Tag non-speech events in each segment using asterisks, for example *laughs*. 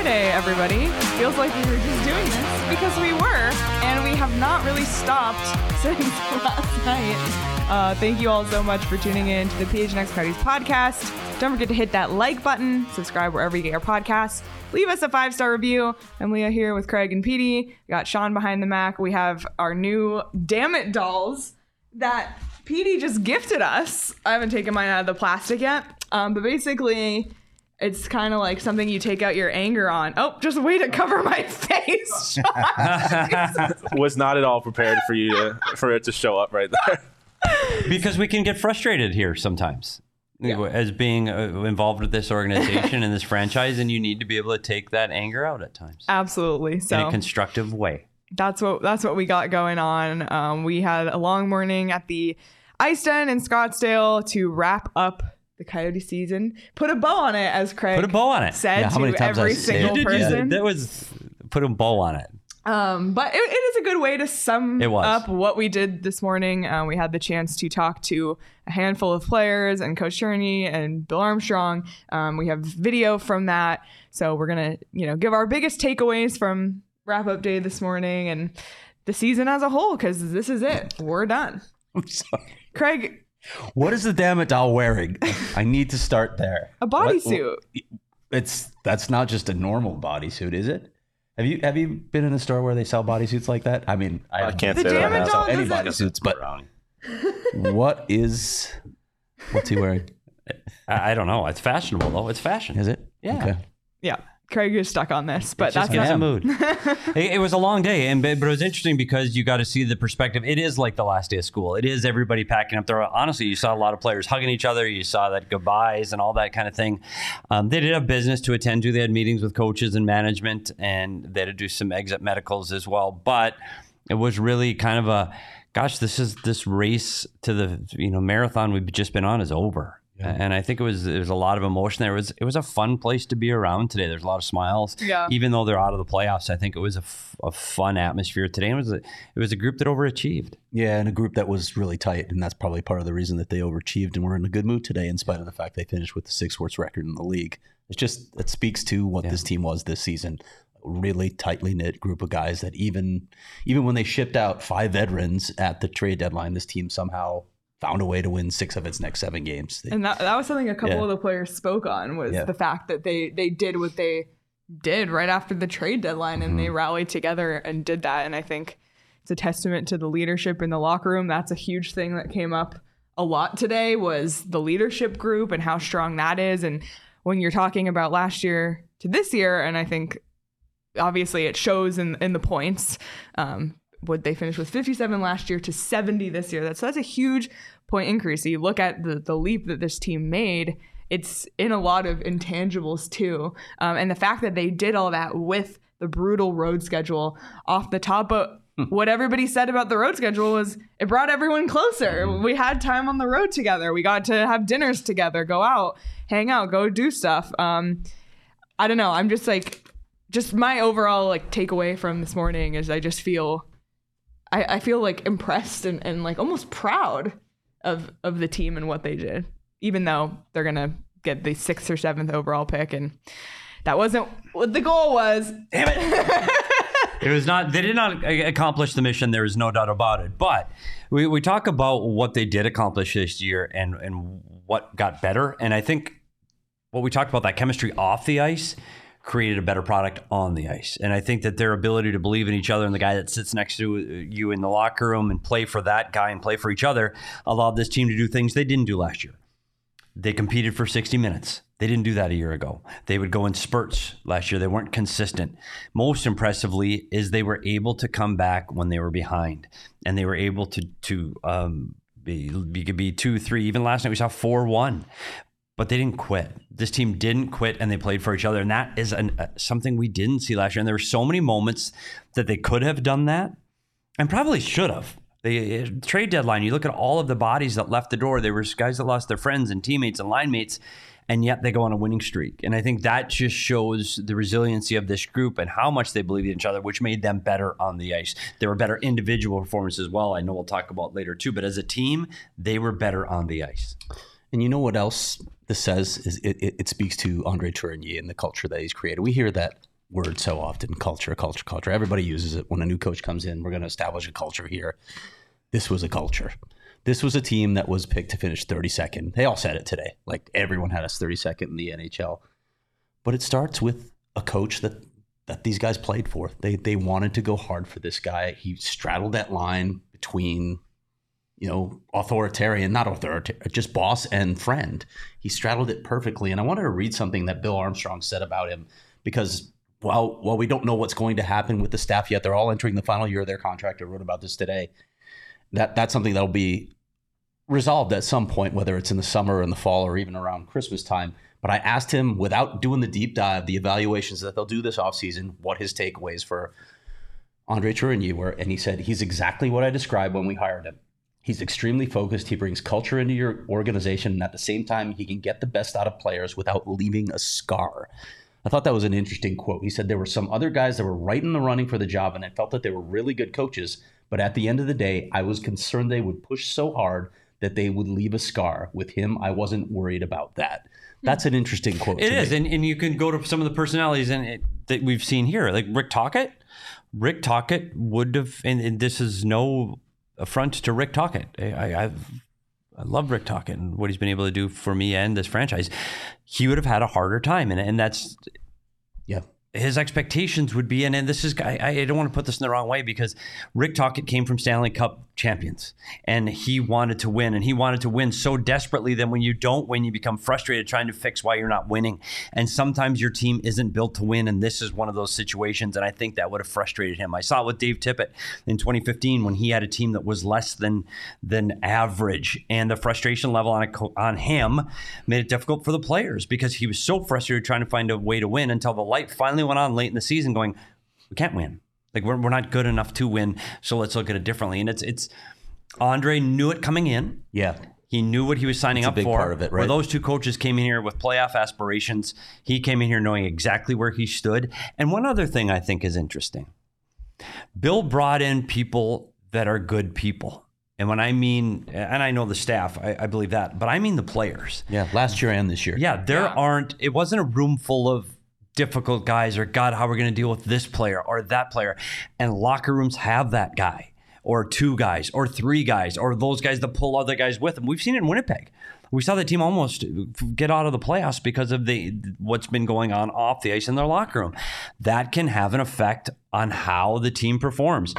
Friday, everybody. Feels like we were just doing this because we were, and we have not really stopped *laughs* since last night. Uh, thank you all so much for tuning in to the PHNX Parties podcast. Don't forget to hit that like button, subscribe wherever you get your podcasts, leave us a five star review. I'm Leah here with Craig and Petey. We got Sean behind the Mac. We have our new Damn It dolls that Petey just gifted us. I haven't taken mine out of the plastic yet, um, but basically, it's kind of like something you take out your anger on. Oh, just a way to cover my *laughs* face. *laughs* Was not at all prepared for you to for it to show up right there. *laughs* because we can get frustrated here sometimes as being uh, involved with this organization and this franchise and you need to be able to take that anger out at times Absolutely. in a constructive way that's what that's what we got going on. Um, we had a long morning at the Ice Den in Scottsdale to wrap up the Coyote season. Put a bow on it, as Craig put a bow on it said Yeah, how many to times every I say single You did- yeah, person. that was put a bow on it Um, but it, it is a good way to sum It was. up what we did this morning. Um, we had the chance to talk to a handful of players and Coach Tourigny and Bill Armstrong. Um, we have video from that, so we're gonna you know give our biggest takeaways from wrap up day this morning and the season as a whole because this is it. We're done. *laughs* I'm sorry. Craig, What is the damn it doll wearing? I need to start there. a bodysuit. It's that's not just a normal bodysuit, is it? Have you have you been in a store where they sell bodysuits like that? I mean, I, I can't say that. I doll sell any bodysuits, but what is what's he wearing? I, I don't know it's fashionable though it's fashion Is it? Yeah. Okay. Yeah, Craig is stuck on this, but that's not. the mood. *laughs* it, it was a long day, and but but it was interesting because you got to see the perspective. It is like the last day of school. It is everybody packing up their. Honestly, you saw a lot of players hugging each other. You saw that goodbyes and all that kind of thing. Um, they did have business to attend to. They had meetings with coaches and management, and they had to do some exit medicals as well. But it was really kind of a, gosh, this is this race to the you know marathon we've just been on is over. And I think it was there was a lot of emotion there. It was it was a fun place to be around today. There's a lot of smiles. Yeah. Even though they're out of the playoffs, I think it was a, f- a fun atmosphere today. It was a, it was a group that overachieved. Yeah, and a group that was really tight, and that's probably part of the reason that they overachieved and were in a good mood today, in spite of the fact they finished with the sixth worst record in the league. It's just it speaks to what this team was this season. Really tightly knit group of guys that even even when they shipped out five veterans at the trade deadline, this team somehow found a way to win six of its next seven games. They- And that, that was something a couple Yeah. of the players spoke on was Yeah. the fact that they they did what they did right after the trade deadline and Mm-hmm. they rallied together and did that. And I think it's a testament to the leadership in the locker room. That's a huge thing that came up a lot today was the leadership group and how strong that is. And when you're talking about last year to this year, and I think obviously it shows in in the points. Um, would they finish with 57 last year to 70 this year? That's so that's a huge point increase. You look at the the leap that this team made. It's in a lot of intangibles too, um, and the fact that they did all that with the brutal road schedule off the top. But what everybody said about the road schedule was it brought everyone closer. We had time on the road together. We got to have dinners together, go out, hang out, go do stuff. Um, I don't know. I'm just like, just my overall like takeaway from this morning is I just feel, I, I feel like impressed and, and like almost proud of of the team and what they did, even though they're gonna get the sixth or seventh overall pick, and that wasn't what the goal was. Damn it! *laughs* It was not. They did not uh, accomplish the mission. There is no doubt about it. But we, we talk about what they did accomplish this year and and what got better. And I think what we talked about that chemistry off the ice created a better product on the ice. And I think that their ability to believe in each other and the guy that sits next to you in the locker room and play for that guy and play for each other allowed this team to do things they didn't do last year. They competed for 60 minutes. They didn't do that a year ago. They would go in spurts last year. They weren't consistent. Most impressively is they were able to come back when they were behind, and they were able to to um, be be, be two, three. Even last night we saw four one, but they didn't quit. This team didn't quit, and they played for each other, and that is an, uh, something we didn't see last year. And there were so many moments that they could have done that, and probably should have. The uh, trade deadline, you look at all of the bodies that left the door. There were guys that lost their friends and teammates and line mates, and yet they go on a winning streak. And I think that just shows the resiliency of this group and how much they believe in each other, which made them better on the ice. There were better individual performances as well. I know we'll talk about later too, but as a team, they were better on the ice. And you know what else this says is it, it, it speaks to Andre Tourigny and the culture that he's created. We hear that word so often culture, culture, culture. Everybody uses it when a new coach comes in. We're going to establish a culture here. This was a culture. This was a team that was picked to finish 32nd. They all said it today. Like everyone had us 32nd in the NHL. But it starts with a coach that that these guys played for. They they wanted to go hard for this guy. He straddled that line between you know, authoritarian, not authoritarian, just boss and friend. He straddled it perfectly. And I wanted to read something that Bill Armstrong said about him because while while we don't know what's going to happen with the staff yet, they're all entering the final year of their contract. I wrote about this today. That that's something that'll be resolved at some point, whether it's in the summer or in the fall or even around Christmas time. But I asked him without doing the deep dive, the evaluations that they'll do this offseason, what his takeaways for Andre Tourigny were, and he said he's exactly what I described when we hired him. He's extremely focused. He brings culture into your organization, and at the same time, he can get the best out of players without leaving a scar. I thought that was an interesting quote. He said there were some other guys that were right in the running for the job, and I felt that they were really good coaches. But at the end of the day, I was concerned they would push so hard that they would leave a scar. With him, I wasn't worried about that. Hmm. That's an interesting quote. It is, me. and, and you can go to some of the personalities and it, that we've seen here, like Rick Tocchet. Rick Tocchet would have, and, and this is no affront to Rick Tocchet. I, I, I love Rick Tocchet and what he's been able to do for me and this franchise. He would have had a harder time, and and that's. His expectations would be, and, and this is, I, I don't want to put this in the wrong way because Rick Tocchet came from Stanley Cup champions and he wanted to win and he wanted to win so desperately that when you don't win, you become frustrated trying to fix why you're not winning. And sometimes your team isn't built to win. And this is one of those situations. And I think that would have frustrated him. I saw it with Dave Tippett in 2015 when he had a team that was less than, than average and the frustration level on, on him made it difficult for the players because he was so frustrated trying to find a way to win until the light finally went on late in the season going, we can't win. Like we're, we're not good enough to win, so let's look at it differently. And it's it's Andre knew it coming in. Yeah. He knew what he was signing That's a up big for. part of it, Where right? those two coaches came in here with playoff aspirations. He came in here knowing exactly where he stood. And one other thing I think is interesting. Bill brought in people that are good people. And when I mean, and I know the staff, I, I believe that, but I mean the players. Yeah. Last year and this year. Yeah, there Yeah. aren't. It wasn't a room full of difficult guys or God, how we're going to deal with this player or that player. And locker rooms have that guy or two guys or three guys or those guys that pull other guys with them. We've seen it in Winnipeg. We saw the team almost get out of the playoffs because of the what's been going on off the ice in their locker room. That can have an effect on how the team performs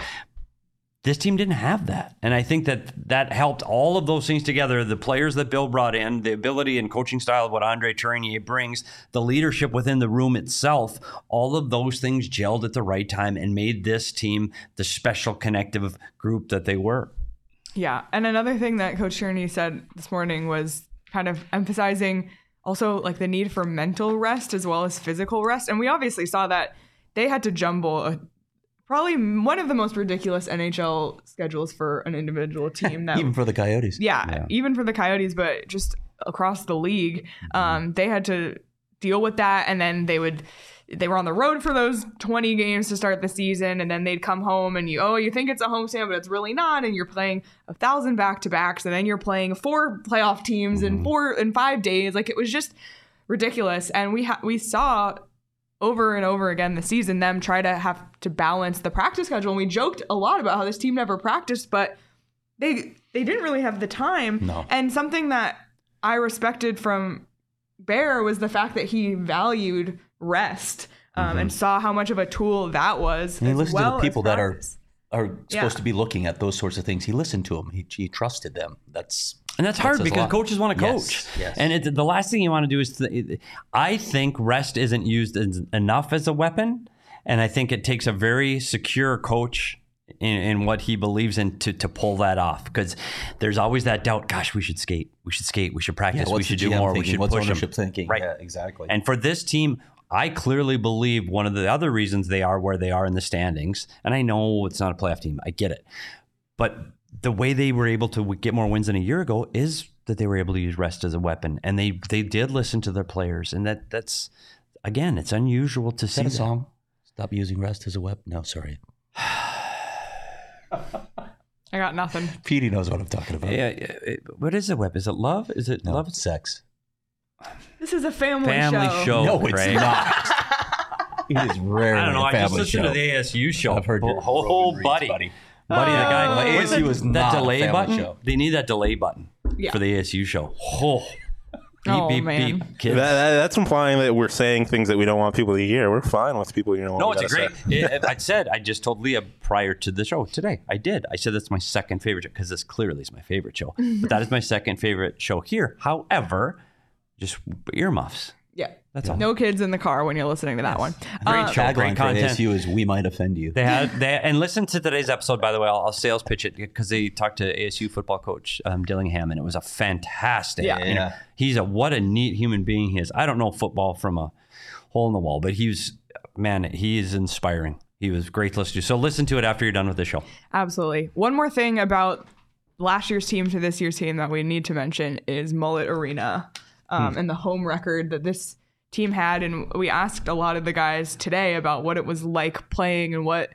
this team didn't have that. And I think that that helped all of those things together. The players that Bill brought in, the ability and coaching style of what Andre Tourigny brings, the leadership within the room itself, all of those things gelled at the right time and made this team the special connective group that they were. Yeah. And another thing that Coach Tourigny said this morning was kind of emphasizing also like the need for mental rest as well as physical rest. And we obviously saw that they had to jumble a, probably one of the most ridiculous NHL schedules for an individual *laughs* team that Even for the Coyotes. yeah, Yeah. even for the Coyotes, but just across the league, um, they had to deal with that, and then they would. They were on the road for those 20 games to start the season, and then they'd come home and you, oh, you think it's a homestand, but it's really not. And you're playing a thousand back to backs, and then you're playing four playoff teams in four in five days. Like it was just ridiculous. And we ha- we saw over and over again this season them try to have to balance the practice schedule. And we joked a lot about how this team never practiced, but they they didn't really have the time. No. And something that I respected from Bear was the fact that he valued rest um, and saw how much of a tool that was. Mm-hmm. And he listened well to the people that are are supposed Yeah. to be looking at those sorts of things. He listened to them. He, he trusted them. That's And that's hard says because coaches want to coach. yes. And it, the last thing you want to do is, to, I think rest isn't used as, enough as a weapon. And I think it takes a very secure coach in, in what he believes in to, to pull that off. Because there's always that doubt, gosh, we should skate. We should skate. We should practice. we should do more. We should What's push them. ownership thinking? Right. Yeah, exactly. And for this team, I clearly believe one of the other reasons they are where they are in the standings, and I know it's not a playoff team, I get it. But the way they were able to get more wins than a year ago is that they were able to use rest as a weapon, and they they did listen to their players, and that that's again, it's unusual to Is see that a that. song? Stop using rest as a weapon. No, sorry. *sighs* I got nothing. Petey knows what I'm talking about. Yeah, yeah, it- what is a weapon? Is it love? Is it No, love? sex. This is a family, Family show. show. no, it's Craig. not. *laughs* It is rarely I don't know. a I just listened show. to the ASU show. I've heard oh, your Roman Reigns, buddy. buddy. Buddy, the guy. Uh, what's ASU that- is that not a delay family button. show. They need that delay button Yeah. for the ASU show. Oh, beep, Oh, beep, man. beep. Kids. That, that- that's implying that we're saying things that we don't want people to hear. We're fine with people hearing what No, we it's a great. it- I said I just told Leah prior to the show today. I did. I said that's my second favorite show because this clearly is my favorite show. but that is my second favorite show here. However, just earmuffs. Yeah. That's all. No kids in the car when you're listening to that one. Great Uh, show. Tagline Great for content. ASU is "We might offend you." They had they and listen to today's episode. By the way, I'll, I'll sales pitch it because they talked to ASU football coach um, Dillingham, and it was a fantastic. Yeah. you know, Yeah. he's a what a neat human being he is. I don't know football from a hole in the wall, but he's man, he is inspiring. He was great to listen to. So listen to it after you're done with the show. Absolutely. One more thing about last year's team to this year's team that we need to mention is Mullett Arena um, and the home record that this team had. And we asked a lot of the guys today about what it was like playing and what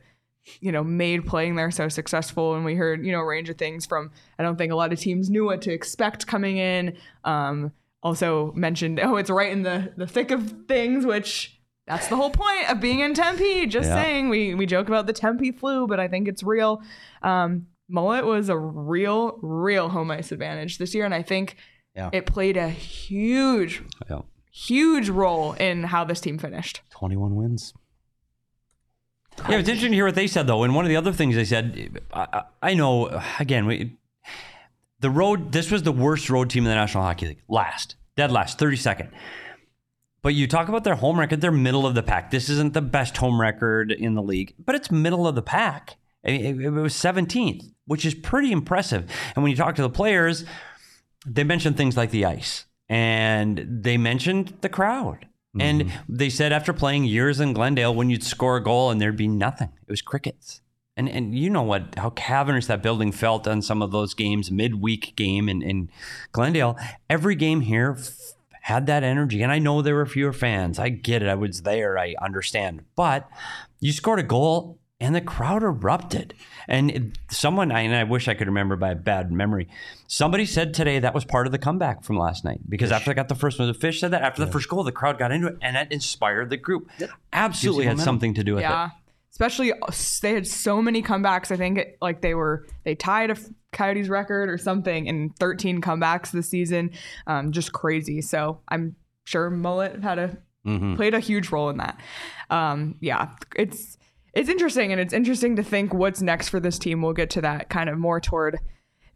you know made playing there so successful and we heard you know a range of things from i don't think a lot of teams knew what to expect coming in um also mentioned oh it's right in the the thick of things which that's the whole point of being in tempe just Yeah. saying we we joke about the tempe flu but i think it's real um Mullett was a real real home ice advantage this year and i think Yeah. it played a huge Yeah. Huge role in how this team finished Twenty-one wins. Yeah, it's interesting to hear what they said though. And one of the other things they said, I, I I know again, we, the road. This was the worst road team in the National Hockey League. Last, dead last, thirty second. But you talk about their home record; they're middle of the pack. This isn't the best home record in the league, but it's middle of the pack. It, it- it was seventeenth, which is pretty impressive. And when you talk to the players, they mentioned things like the ice, and they mentioned the crowd. And mm-hmm. they said after playing years in Glendale, when you'd score a goal and there'd be nothing, it was crickets. And and you know what how cavernous that building felt on some of those games, midweek game in, in Glendale. Every game here f- had that energy. And I know there were fewer fans. I get it. I was there. I understand. But you scored a goal and the crowd erupted. And it- someone, I- and I wish I could remember by a bad memory, somebody said today that was part of the comeback from last night. Because after I got the first one, the fish said that after the first goal, the crowd got into it and that inspired the group. Absolutely had something to do with yeah it. especially uh, they had so many comebacks i think it, like they were they tied a coyotes record or something in 13 comebacks this season um, just crazy so i'm sure Mullett had a Mm-hmm. played a huge role in that um, yeah it's it's interesting and it's interesting to think what's next for this team we'll get to that kind of more toward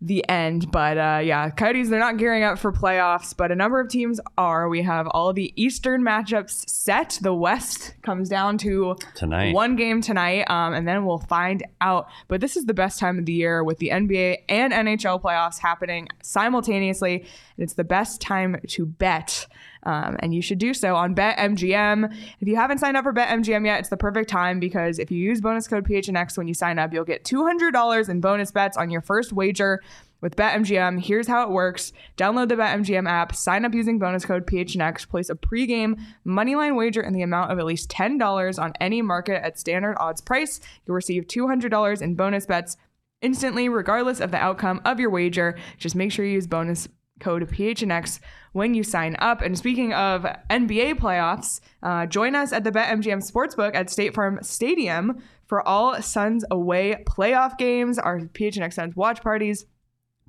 the end. But uh, yeah, Coyotes, they're not gearing up for playoffs, but a number of teams are. We have all the Eastern matchups set. The West comes down to Tonight. one game tonight, um, and then we'll find out. But this is the best time of the year with the NBA and NHL playoffs happening simultaneously, and it's the best time to bet. Um, and you should do so on BetMGM. If you haven't signed up for BetMGM yet, it's the perfect time because if you use bonus code PHNX when you sign up, you'll get $200 in bonus bets on your first wager. With BetMGM, here's how it works. Download the BetMGM app, sign up using bonus code PHNX, place a pregame moneyline wager in the amount of at least $10 on any market at standard odds price. You'll receive $200 in bonus bets instantly, regardless of the outcome of your wager. Just make sure you use bonus code PHNX when you sign up. And speaking of NBA playoffs, uh, join us at the BetMGM Sportsbook at State Farm Stadium for all Suns away playoff games, our PHNX Suns watch parties.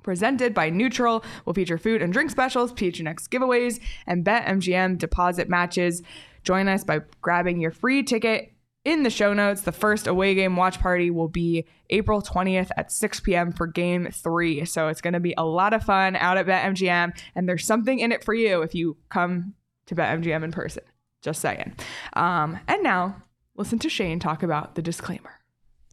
Presented by Neutral will feature food and drink specials, PHNX giveaways, and BetMGM deposit matches. Join us by grabbing your free ticket in the show notes. The first away game watch party will be April 20th at 6 p.m. for game three. So it's going to be a lot of fun out at BetMGM, and there's something in it for you if you come to BetMGM in person. Just saying. Um, and now, listen to Shane talk about the disclaimer.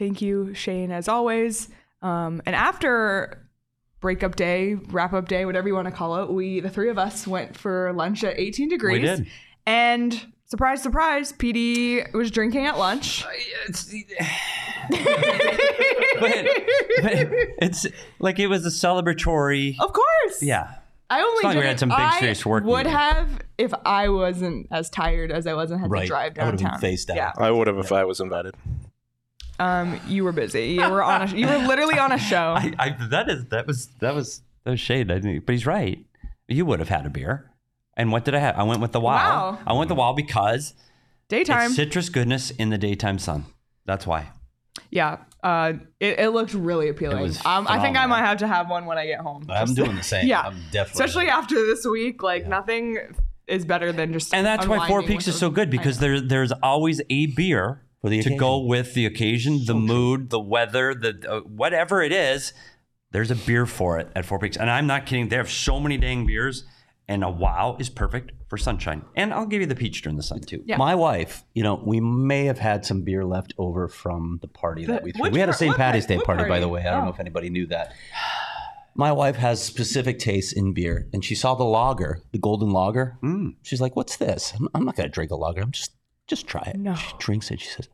Thank you, Shane, as always. Um, and after breakup day, wrap up day, whatever you want to call it, we, the three of us, went for lunch at 18 degrees. We did. And surprise, surprise, Petey was drinking at lunch. It's, *laughs* but, but it's like it was a celebratory. Of course. Yeah. I only It's not like we had some big, I serious work Would meeting. have if I wasn't as tired as I was and had Right. to drive I would've been downtown. face down. Yeah. I would have if I was invited. Um, you were busy. You were on a. You were literally on a *laughs* show. I, I that is that was that was that was shade. I didn't, but he's right. You would have had a beer. And what did I have? I went with the wow. Wow. I went the wow because Daytime. citrus goodness in the daytime sun. That's why. yeah. Uh, it, it looked really appealing. Um, I think I might have to have one when I get home. I'm doing the same. Yeah. I'm definitely. Especially after this week, like nothing is better than just. And that's why Four Peaks is so good because there there's always a beer For the to go with the occasion, the mood, the weather, the uh, whatever it is. There's a beer for it at Four Peaks, and I'm not kidding. They have so many dang beers, and a wow is perfect for sunshine. And I'll give you the peach during the sun too. Yeah. My wife, you know, we may have had some beer left over from the party that we threw. We had a St. Patty's Day what party, by the way. I don't know Oh. if anybody knew that. My wife has specific tastes in beer, and she saw the lager, the golden lager. Mm. She's like, "What's this? I'm, I'm not going to drink a lager. I'm just, just try it." No. She drinks it. She says,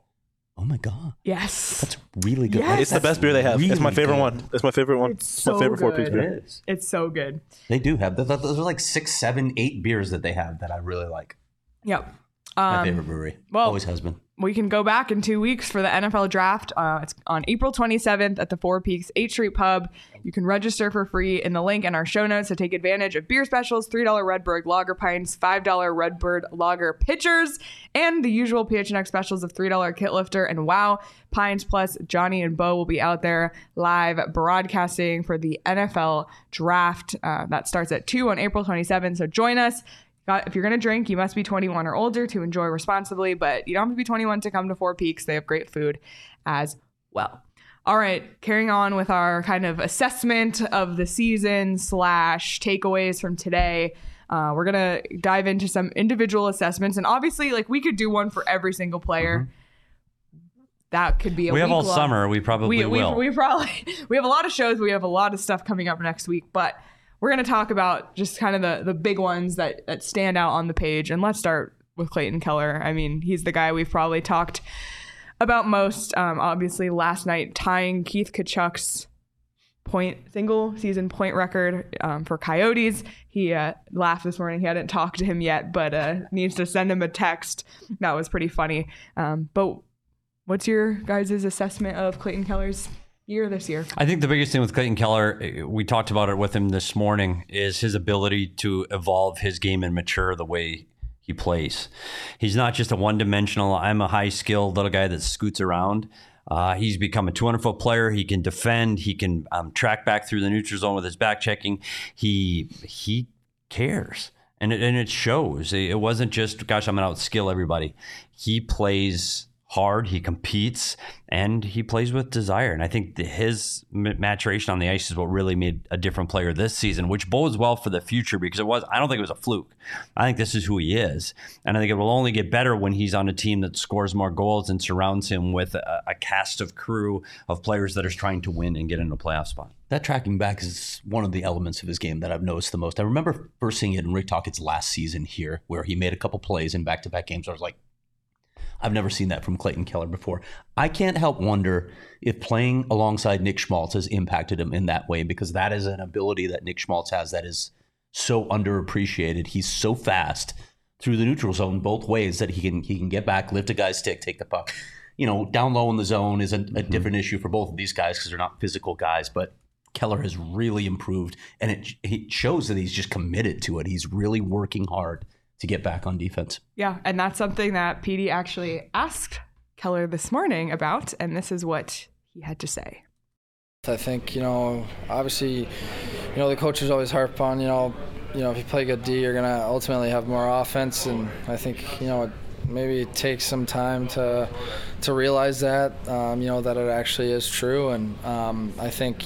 "Oh my god, Yes. that's really good." Yes. It's the best beer they have. it's my favorite good. one. It's my favorite one. It's my so favorite Four Peaks beer. It's so good. They do have. th- th- Those are like six, seven, eight beers that they have that I really like. Yep. My Um, favorite brewery. well- always has been. We can go back in two weeks for the NFL draft. Uh, it's on April 27th at the Four Peaks 8th Street Pub. You can register for free in the link in our show notes to take advantage of beer specials, $3 Redbird Lager Pints, $5 Redbird Lager Pitchers, and the usual PHNX specials of $3 Kilt Lifter and Wow. Pines Plus, Johnny and Bo will be out there live broadcasting for the NFL draft. Uh, that starts at 2 on April 27th, so join us. Got- If you're going to drink, you must be 21 or older to enjoy responsibly, but you don't have to be 21 to come to Four Peaks. They have great food as well. All right, carrying on with our kind of assessment of the season slash takeaways from today. Uh, we're gonna dive into some individual assessments, and obviously, like we could do one for every single player. That could be a We have all long- summer. We probably we, we, will. we probably *laughs* we have a lot of shows we have a lot of stuff coming up next week but we're going to talk about just kind of the the big ones that that stand out on the page. And let's start with clayton keller. I mean he's the guy we've probably talked about most. Um, obviously last night tying keith tkachuk's point single season point record um, for coyotes. He uh, laughed this morning. He hadn't talked to him yet but uh, needs to send him a text. That was pretty funny. Um, but what's your guys' assessment of clayton keller's year this year I think the biggest thing with Clayton Keller, eh, we talked about it with him this morning, is his ability to evolve his game and mature the way he plays. He's not just a one dimensional, I'm a high skilled little guy that scoots around. Uh, he's become a 200 foot player. He can defend. He can um, track back through the neutral zone with his back checking. He he cares, and it, and it shows. It it wasn't just gosh, I'm gonna outskill everybody. He plays hard. He competes and he plays with desire. And I think his maturation on the ice is what really made a different player this season, which bodes well for the future because it was. I don't think it was a fluke. I think this is who he is, and I think it will only get better when he's on a team that scores more goals and surrounds him with a, a cast of crew of players that are trying to win and get into a playoff spot. That tracking back is one of the elements of his game that I've noticed the most. I remember first seeing it in Rick Tocchet's last season here, where he made a couple plays in back to back games. I was like, I've never seen that from Clayton Keller before. I can't help wonder if playing alongside Nick Schmaltz has impacted him in that way, because that is an ability that Nick Schmaltz has that is so underappreciated. He's so fast through the neutral zone both ways that he can he can get back, lift a guy's stick, take the puck. You know, down low in the zone is a, a mm-hmm. different issue for both of these guys because they're not physical guys, but Keller has really improved, and it, it shows that he's just committed to it. He's really working hard to get back on defense. Yeah, and that's something that Petey actually asked Keller this morning about, and this is what he had to say. I think you know, obviously, you know the coaches always harp on you know, you know if you play good D, you're gonna ultimately have more offense, and I think you know it maybe it takes some time to to realize that um, you know that it actually is true, and um, I think.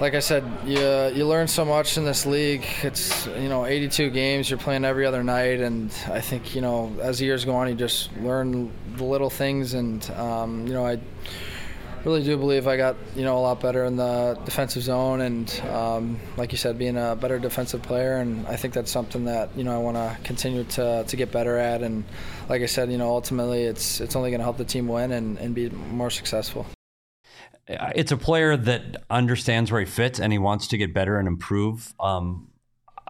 Like I said, you you learn so much in this league. It's you know 82 games. You're playing every other night, and I think you know as the years go on, you just learn the little things. And um, you know I really do believe I got you know a lot better in the defensive zone, and um, like you said, being a better defensive player. And I think that's something that you know I want to continue to to get better at. And like I said, you know, ultimately it's it's only going to help the team win and, and be more successful. It's a player that understands where he fits and he wants to get better and improve. Um,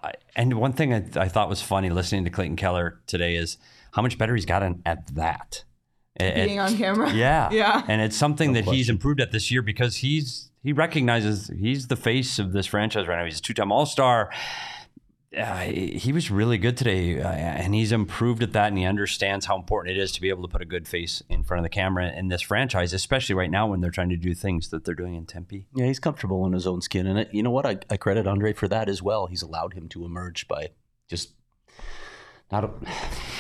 I, and one thing I, I thought was funny listening to Clayton Keller today is how much better he's gotten at that. At- Being on camera. *laughs* Yeah. Yeah. And it's something that he's improved at this year because he's he recognizes he's the face of this franchise right now. He's a two-time All-Star. Uh, he was really good today, uh, and he's improved at that, and he understands how important it is to be able to put a good face in front of the camera in this franchise, especially right now when they're trying to do things that they're doing in Tempe. Yeah, he's comfortable in his own skin, and it, you know what? I, I credit Andre for that as well. He's allowed him to emerge by just not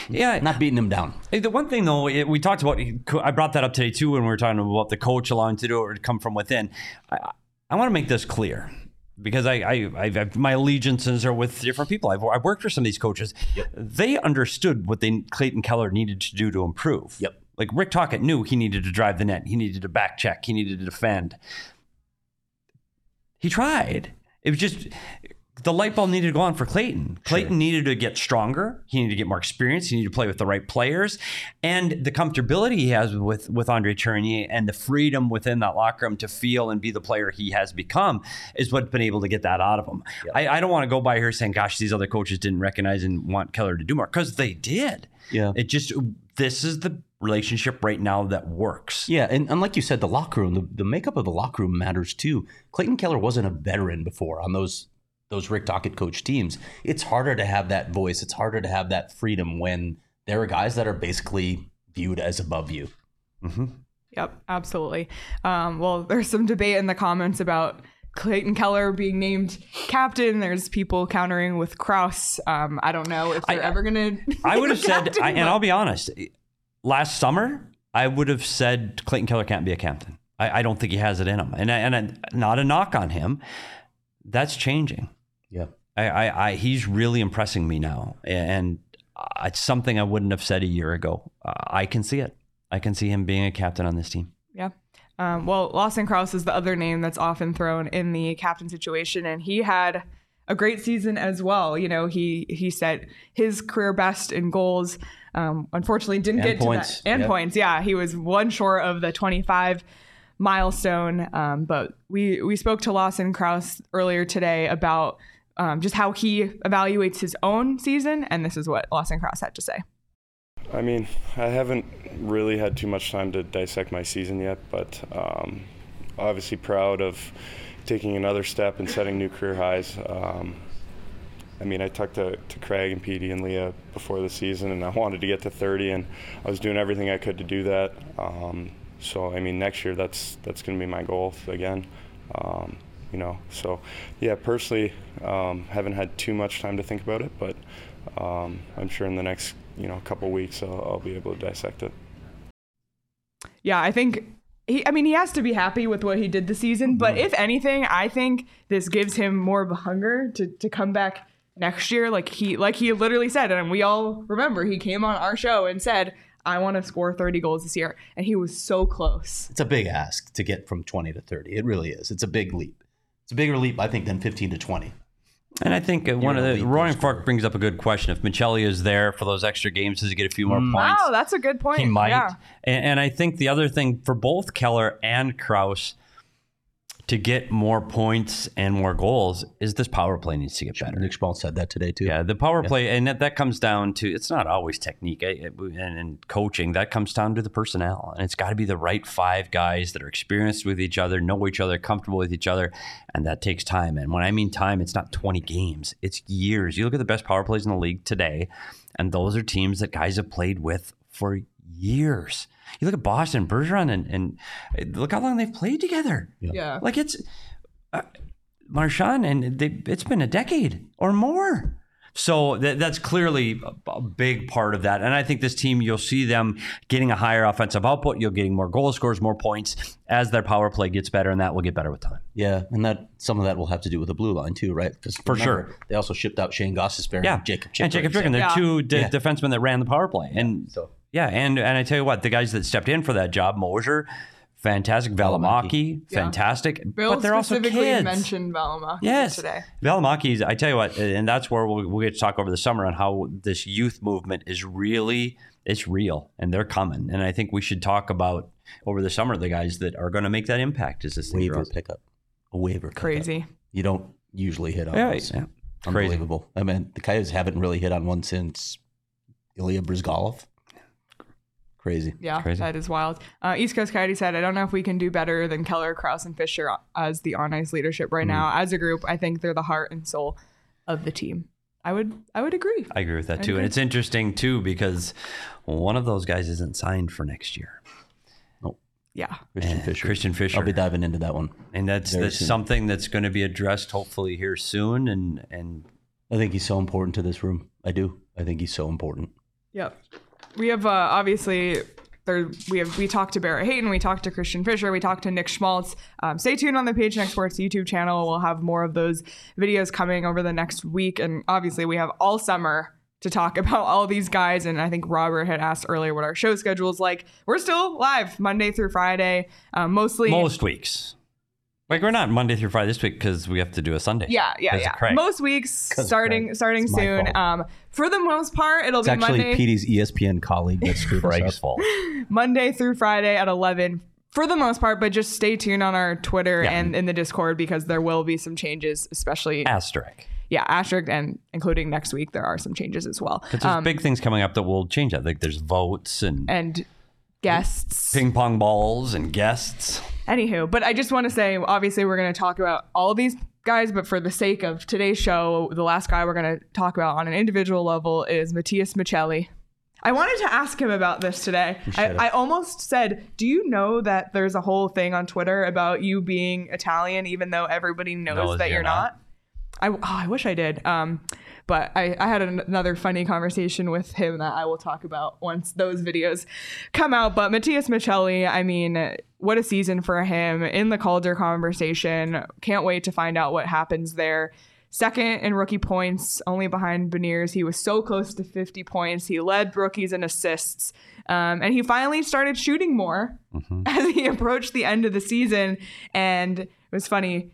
Yeah, not beating him down. The one thing though, it, we talked about, I brought that up today too when we were talking about the coach allowing to do it or to come from within. I, I want to make this clear because I, I, I, my allegiances are with different people. I've, I've worked for some of these coaches. They understood what they Clayton Keller needed to do to improve. Yep. Like Rick Tocchet knew he needed to drive the net. He needed to back check. He needed to defend. He tried. It was just the light bulb needed to go on for Clayton. Clayton needed to get stronger. He needed to get more experience. He needed to play with the right players, and the comfortability he has with with Andre Tourigny and the freedom within that locker room to feel and be the player he has become is what's been able to get that out of him. I, I don't want to go by here saying, "Gosh, these other coaches didn't recognize and want Keller to do more," because they did. Yeah. It just this is the relationship right now that works. Yeah, and, and like you said, the locker room, the, the makeup of the locker room matters too. Clayton Keller wasn't a veteran before on those those Rick Tocchet coach teams. It's harder to have that voice. It's harder to have that freedom when there are guys that are basically viewed as above you. Yep, absolutely. Um, well, there's some debate in the comments about Clayton Keller being named captain. There's people countering with Crouse. Um, I don't know if they're I- ever gonna. I would have said, I, and I'll be honest, last summer, I would have said Clayton Keller can't be a captain. I, I don't think he has it in him. And, I, and not a knock on him. That's changing. Yeah. I, I, I he's really impressing me now. And it's something I wouldn't have said a year ago. Uh, I can see it. I can see him being a captain on this team. Yeah. Um, well, Lawson Crouse is the other name that's often thrown in the captain situation, and he had a great season as well. You know, he he set his career best in goals. Um, unfortunately, didn't And get points. to that and Yep. points. Yeah, he was one short of the 25 milestone. Um, but we we spoke to Lawson Crouse earlier today about um, just how he evaluates his own season, and this is what Lawson Crouse had to say. I mean, I haven't really had too much time to dissect my season yet, but um, obviously proud of taking another step and setting new career highs. Um, I mean, I talked to, to Craig and Petey and Leah before the season, and I wanted to get to 30, and I was doing everything I could to do that. Um, so, I mean, next year that's that's going to be my goal again. You know, so yeah, personally, um, haven't had too much time to think about it, but um, I'm sure in the next you know couple weeks I'll, I'll be able to dissect it. Yeah, I think he I mean he has to be happy with what he did this season, but if anything, I think this gives him more of a hunger to to come back next year like he like he literally said and we all remember he came on our show and said I want to score 30 goals this year and he was so close. It's a big ask to get from 20 to 30. It really is. It's a big leap. It's a bigger leap, I think, than 15 to 20. And I think uh, one of the lead Roaring goal Fork brings up a good question. If Maccelli is there for those extra games, does he get a few more points? Wow, that's a good point. He might. Yeah. And, and I think the other thing for both Keller and Crouse to get more points and more goals is this power play needs to get better. Nick Schmaltz said that today, too. Yeah, the power play, and that, that comes down to it's not always technique eh, eh, and, and coaching. That comes down to the personnel, and it's got to be the right five guys that are experienced with each other, know each other, comfortable with each other, and that takes time. And when I mean time, it's not 20 games; it's years. You look at the best power plays in the league today, and those are teams that guys have played with for years. You look at Boston, Bergeron, and, and eh, look how long they've played together. Yeah. Like it's uh, Marchand, and they, it's been a decade or more. So that, that's clearly a, a big part of that. And I think this team, you'll see them getting a higher offensive output. You're getting more goal scores, more points as their power play gets better, and that will get better with time. Yeah, and that some of that will have to do with the blue line too, right? Because For sure. they also shipped out Shayne Gostisbehere Yeah, and Jacob and Jakob Chychrun. They're Yeah. two de- Yeah. defensemen that ran the power play, and So yeah, and and I tell you what, the guys that stepped in for that job, Moser, fantastic. Valimaki, Yeah. fantastic. Bill but they're also specifically kids. mentioned Valimaki Yes, today. Valimaki. I tell you what, and that's where we'll, we'll get to talk over the summer on how this youth movement is really it's real and they're coming. And I think we should talk about over the summer the guys that are going to make that impact Is this thing Waiver grows. pickup. A waiver pickup. Crazy. You don't usually hit on Yeah, those. yeah. Crazy. Unbelievable. I mean, the Coyotes haven't really hit on one since Ilya Bryzgalov. Crazy. Yeah, Crazy. that is wild. Uh, East Coast Coyote said, I don't know if we can do better than Keller, Crouse, and Fischer as the on ice leadership right now. As a group, I think they're the heart and soul of the team. I would I would agree. I agree with that I too. agree. And it's interesting too because one of those guys isn't signed for next year. Yeah. Christian Eh, Fischer. Christian Fischer. I'll be diving into that one. And that's Very that's soon. something that's going to be addressed hopefully here soon and and I think he's so important to this room. I do. I think he's so important. Yep. We have uh, obviously there we have we talked to Barrett Hayton, we talked to Christian Fischer, we talked to Nick Schmaltz. Um, stay tuned on the PHNX Sports YouTube channel. We'll have more of those videos coming over the next week, and obviously we have all summer to talk *laughs* about all these guys. And I think Robert had asked earlier what our show schedule is like. We're still live Monday through Friday, um, mostly. most weeks. Like we're not Monday through Friday this week because we have to do a Sunday. yeah, yeah, 'Cause of yeah. Most weeks starting starting It's my soon. fault. Um, for the most part, it'll It's be actually Monday. Petey's ESPN colleague that *laughs* screwed us Craig's up. fault. *laughs* Monday through Friday at 11 for the most part, but just stay tuned on our Twitter Yeah. and in the Discord because there will be some changes, especially, Asterisk. yeah, asterisk and including next week, there are some changes as well. But there's Um, big things coming up that will change that. Like there's votes and and guests. ping pong balls and guests. Anywho, but I just want to say, obviously, we're going to talk about all these guys, but for the sake of today's show, the last guy we're going to talk about on an individual level is Matias Maccelli. I wanted to ask him about this today. I, I almost said, Do you know that there's a whole thing on Twitter about you being Italian, even though everybody knows, Knows that you're you're not? I, oh, I wish I did. Um, but I, I had an, another funny conversation with him that I will talk about once those videos come out. But Matias Maccelli, I mean, what a season for him in the Calder conversation. Can't wait to find out what happens there. Second in rookie points, only behind Beniers. He was so close to 50 points. He led rookies in assists. Um, and he finally started shooting more *laughs* as he approached the end of the season. And it was funny.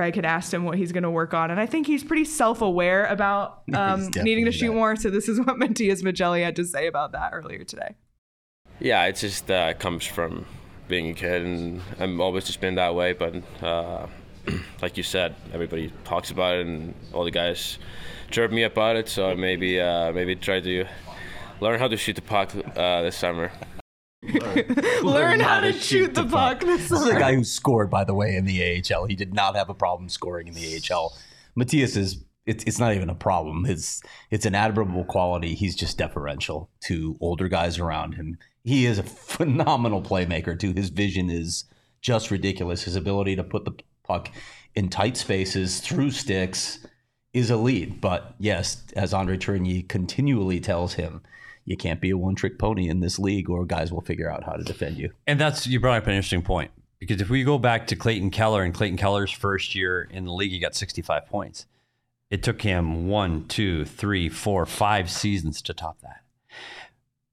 Craig had asked him what he's going to work on, and I think he's pretty self-aware about *laughs* um, needing to shoot that. more. So this is what *laughs* Matias Maccelli had to say about that earlier today. Yeah, it just uh, comes from being a kid, and I've always just been that way. But uh, *clears throat* like you said, everybody talks about it, and all the guys chirp me about it. So maybe uh, maybe try to learn how to shoot the puck uh, this summer. *laughs* Learn how to shoot the puck this This is a guy who scored, by the way, in the AHL. He did not have a problem scoring in the AHL. Matias is. It's, it's not even a problem. It's it's an admirable quality. He's just deferential to older guys around him. He is a *laughs* phenomenal playmaker too. His vision is just ridiculous. His ability to put the puck in tight spaces through sticks is elite. But yes, as Andre Tourigny continually tells him, you can't be a one trick pony in this league, or guys will figure out how to defend you. And that's you brought up an interesting point because if we go back to Clayton Keller and Clayton Keller's first year in the league, he got 65 points. It took him one, two, three, four, five seasons to top that.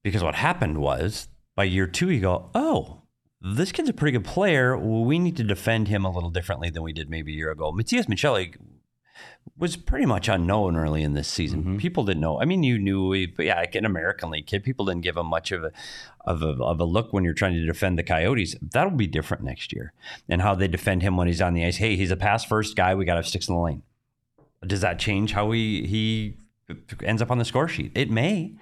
Because what happened was by year two, you go, oh, this kid's a pretty good player. We need to defend him a little differently than we did maybe a year ago. Matias Maccelli was pretty much unknown early in this season. Mm-hmm. People didn't know. I mean, you knew, but yeah, like an American League kid, people didn't give him much of a of a of a look when you're trying to defend the Coyotes. That'll be different next year, and how they defend him when he's on the ice. Hey, he's a pass first guy. We got to have sticks in the lane. Does that change how he he ends up on the score sheet? It may.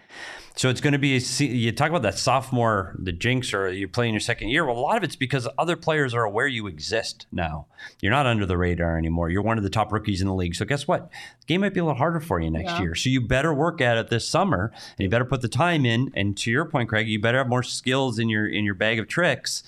So it's going to be a, you talk about that sophomore, the jinx, or you're playing your second year. Well, a lot of it's because other players are aware you exist now. You're not under the radar anymore. You're one of the top rookies in the league. So guess what? The game might be a little harder for you next Yeah. year. So you better work at it this summer, and you better put the time in. And to your point, Craig, you better have more skills in your in your bag of tricks.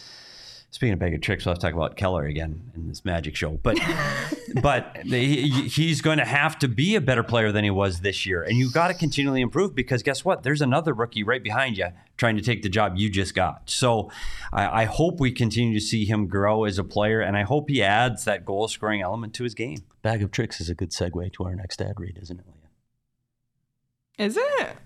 Speaking of bag of tricks, we'll have to talk about Keller again in this magic show. But *laughs* but he, he's going to have to be a better player than he was this year, and you've got to continually improve because guess what? There's another rookie right behind you trying to take the job you just got. So I, I hope we continue to see him grow as a player, and I hope he adds that goal scoring element to his game. Bag of tricks is a good segue to our next ad read, isn't it, Leah? Is it?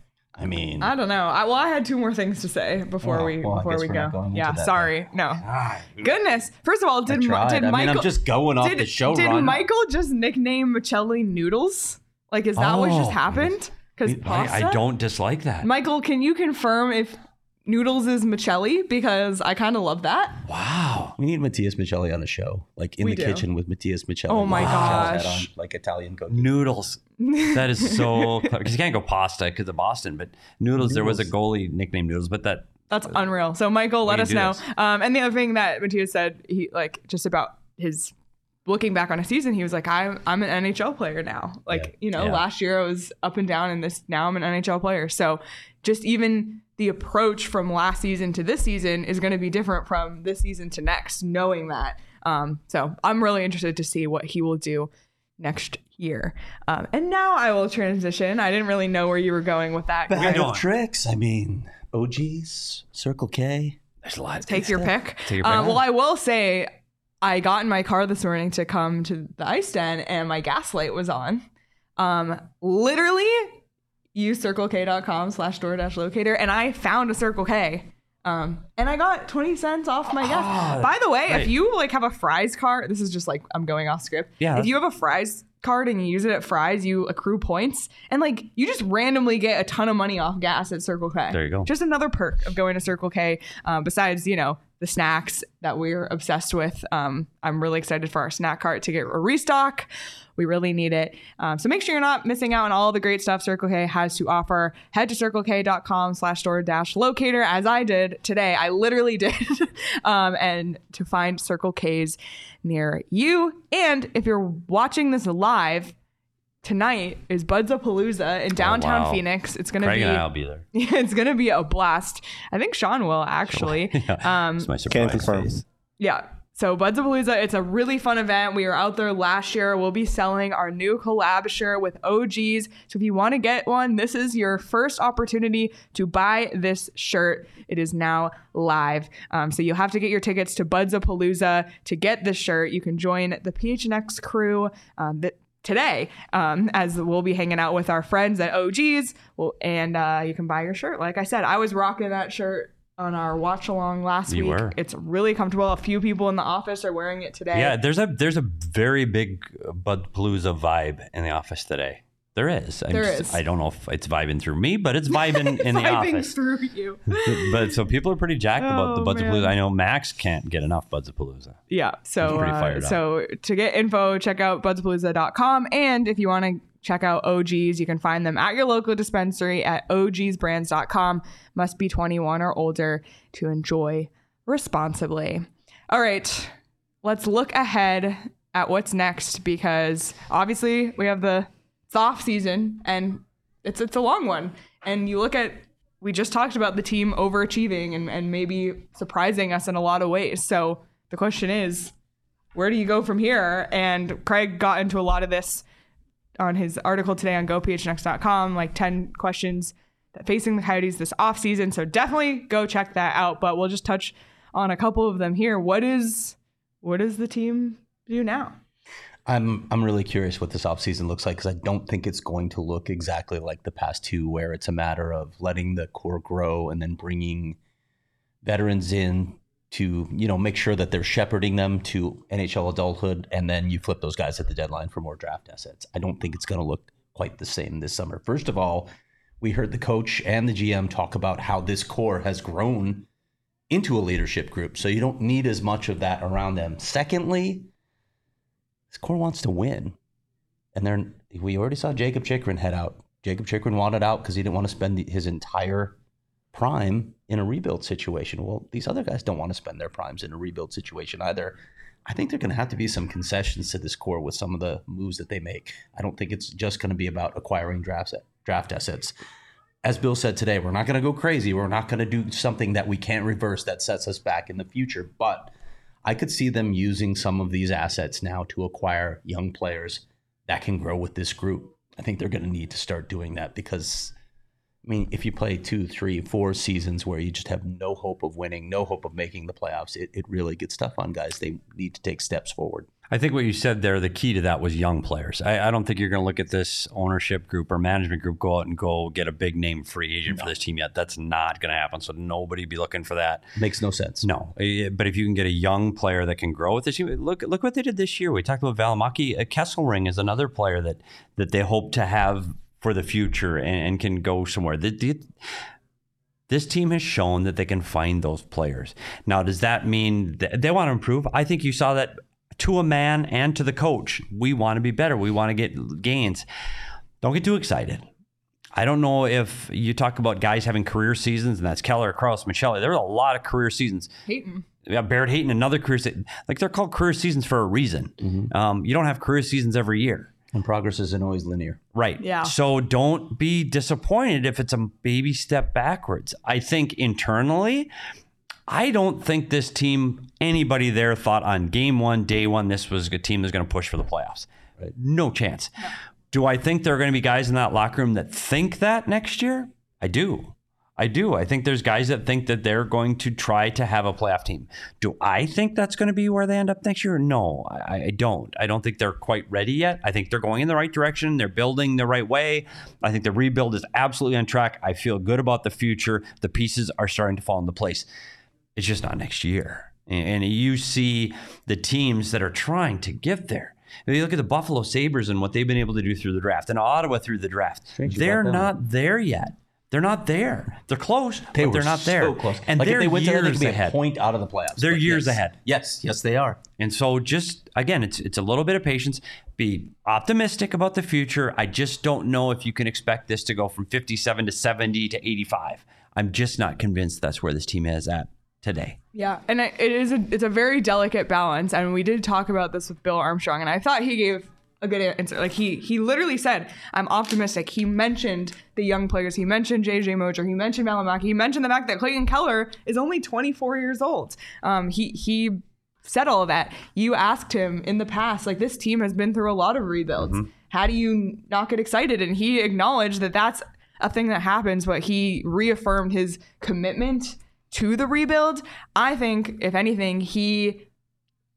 I mean, I don't know. I, well, I had two more things to say before Oh, we well, before we go. not going into yeah, sorry. No. Ah, Goodness. First of all, did did I mean, Michael I'm just going off did, the show Did run. Michael just nickname Maccelli Noodles? Like, is that what just Oh. happened? Because I. I don't dislike that. Michael, can you confirm if Noodles is Maccelli? Because I kind of love that. wow. we need Matias Maccelli on the show, like in We the do. kitchen with Matias Maccelli. Oh my with Michelle's gosh. on, like Italian cooking. Noodles. *laughs* That is so clever. Because you can't go pasta because of Boston, but noodles, there was a goalie nicknamed Noodles, but that That's unreal. So Michael, let can us do know. this. Um, and the other thing that Matias said, he like just about his looking back on a season, he was like, I'm I'm an NHL player now. Like, Yeah. you know, Yeah. last year I was up and down and this now I'm an NHL player. So just even the approach from last season to this season is going to be different from this season to next, knowing that. Um, so I'm really interested to see what he will do next year. Um, and now I will transition. I didn't really know where you were going with that. Bag going. of tricks. I mean, OGs, Circle K. there's a lot. take your pick. Take your Uh, pick. well, I will say, I got in my car this morning to come to the ice den, and my gas light was on. Um, literally, use circlek.com slash store dash locator, and I found a Circle K. Um, and I got 20 cents off my gas. Ah, By the way, right. if you like have a Fry's card, this is just like I'm going off script. Yeah. If you have a Fry's card and you use it at Fry's, you accrue points, and like you just randomly get a ton of money off gas at Circle K. There you go. Just another perk of going to Circle K. Um, besides, you know, the snacks that we're obsessed with. Um, I'm really excited for our snack cart to get a restock. We really need it. Um, so make sure you're not missing out on all the great stuff Circle K has to offer. Head to circlek.com slash store dash locator as I did today. I literally *laughs* did. um, and to find Circle K's near you. And if you're watching this live, tonight is Buds-a-Palooza in downtown Oh, wow. Phoenix. It's going to Craig be and I'll be there. *laughs* it's gonna be a blast. I think Sean will actually. *laughs* Um, It's my Can surprise confirm. face. yeah. So Buds-a-Palooza, it's a really fun event. We were out there last year. We'll be selling our new collab shirt with OGs. So if you want to get one, this is your first opportunity to buy this shirt. It is now live. Um, so you'll have to get your tickets to Buds-a-Palooza to get this shirt. You can join the PHNX crew. Um, that today um, as we'll be hanging out with our friends at OGs well, and uh, you can buy your shirt. Like I said I was rocking that shirt on our watch along last You week. were. it's really comfortable. A few people in the office are wearing it today. Yeah, there's a there's a very big Bud Palooza vibe in the office today. There is. There just- is. I don't know if it's vibing through me, but it's vibing *laughs* in the office. Vibing office. through you *laughs* but so people are pretty jacked about the Oh, Buds of Palooza. I know Max can't get enough Buds of Palooza. yeah so uh, so to get info check out budsapalooza.com and if you want to check out OGs you can find them at your local dispensary at ogsbrands.com must be 21 or older to enjoy responsibly all right let's look ahead at what's next because obviously we have the it's off season and it's it's a long one. And you look at we just talked about the team overachieving and, and maybe surprising us in a lot of ways. So the question is where do you go from here? And craig got into a lot of this on his article today on gophnx.com like 10 questions facing the coyotes this offseason so definitely go check that out. But we'll just touch on a couple of them here. What is what does the team do now I'm I'm really curious what this offseason looks like because I don't think it's going to look exactly like the past two, where it's a matter of letting the core grow and then bringing veterans in to you know make sure that they're shepherding them to NHL adulthood, and then you flip those guys at the deadline for more draft assets. I don't think it's going to look quite the same this summer. First of all, we heard the coach and the GM talk about how this core has grown into a leadership group, so you don't need as much of that around them. Secondly this core wants to win. And they're, we already saw Jakob Chychrun head out. Jakob Chychrun wanted out because he didn't want to spend the, his entire prime in a rebuild situation. Well, these other guys don't want to spend their primes in a rebuild situation either. I think there are going to have to be some concessions to this core with some of the moves that they make. I don't think it's just going to be about acquiring draft, draft assets. As Bill said today, we're not going to go crazy. We're not going to do something that we can't reverse that sets us back in the future. But I could see them using some of these assets now to acquire young players that can grow with this group. I think they're going to need to start doing that because, I mean, if you play two, three, four seasons where you just have no hope of winning, no hope of making the playoffs, it, it really gets tough on guys. They need to take steps forward. I think what you said there, the key to that was young players. I, I don't think you're going to look at this ownership group or management group go out and go get a big name free agent for this team yet. That's not going to happen. So nobody be looking for that. Makes no sense. No, but if you can get a young player that can grow with this, team, look look what they did this year. We talked about Valimaki. Uh, Kesselring is another player that that they hope to have for the future and, and can go somewhere. The, the, this team has shown that they can find those players. Now, does that mean th- they want to improve? I think you saw that to a man and to the coach. We want to be better. We want to get gains. Don't get too excited. I don't know if you talk about guys having career seasons, and that's Keller, Crouse, Maccelli. There are a lot of career seasons. Hayton. Yeah, Barrett Hayton, another career season. Like they're called career seasons for a reason. Um, you don't have career seasons every year. And progress isn't always linear. Right. Yeah. So don't be disappointed if it's a baby step backwards. I think internally, I don't think this team, anybody there thought on game one, day one, this was a team that's going to push for the playoffs. No chance. Do I think there are going to be guys in that locker room that think that next year? I do. I do. I think there's guys that think that they're going to try to have a playoff team. Do I think that's going to be where they end up next year? No, I, I don't. I don't think they're quite ready yet. I think they're going in the right direction. They're building the right way. I think the rebuild is absolutely on track. I feel good about the future. The pieces are starting to fall into place. It's just not next year. And, and you see the teams that are trying to get there. If you look at the Buffalo Sabres and what they've been able to do through the draft, and Ottawa through the draft, they're not there yet. They're not there. They're close, They but they're not there. so close. And like they're if they went there, they years could be ahead. a point out of the playoffs. They're years yes. ahead. Yes, yes, they are. And so just again, it's it's a little bit of patience. Be optimistic about the future. I just don't know if you can expect this to go from 57 to 70 to 85. I'm just not convinced that's where this team is at today. Yeah, and it is a it's a very delicate balance, and we did talk about this with Bill Armstrong, and I thought he gave a good answer. Like he he literally said, "I'm optimistic." He mentioned the young players. He mentioned JJ Moser. He mentioned Valimaki. He mentioned the fact that Clayton Keller is only 24 years old. Um, he he said all of that. You asked him in the past, like this team has been through a lot of rebuilds. How do you not get excited? And he acknowledged that that's a thing that happens, but he reaffirmed his commitment to the rebuild. I think, if anything, he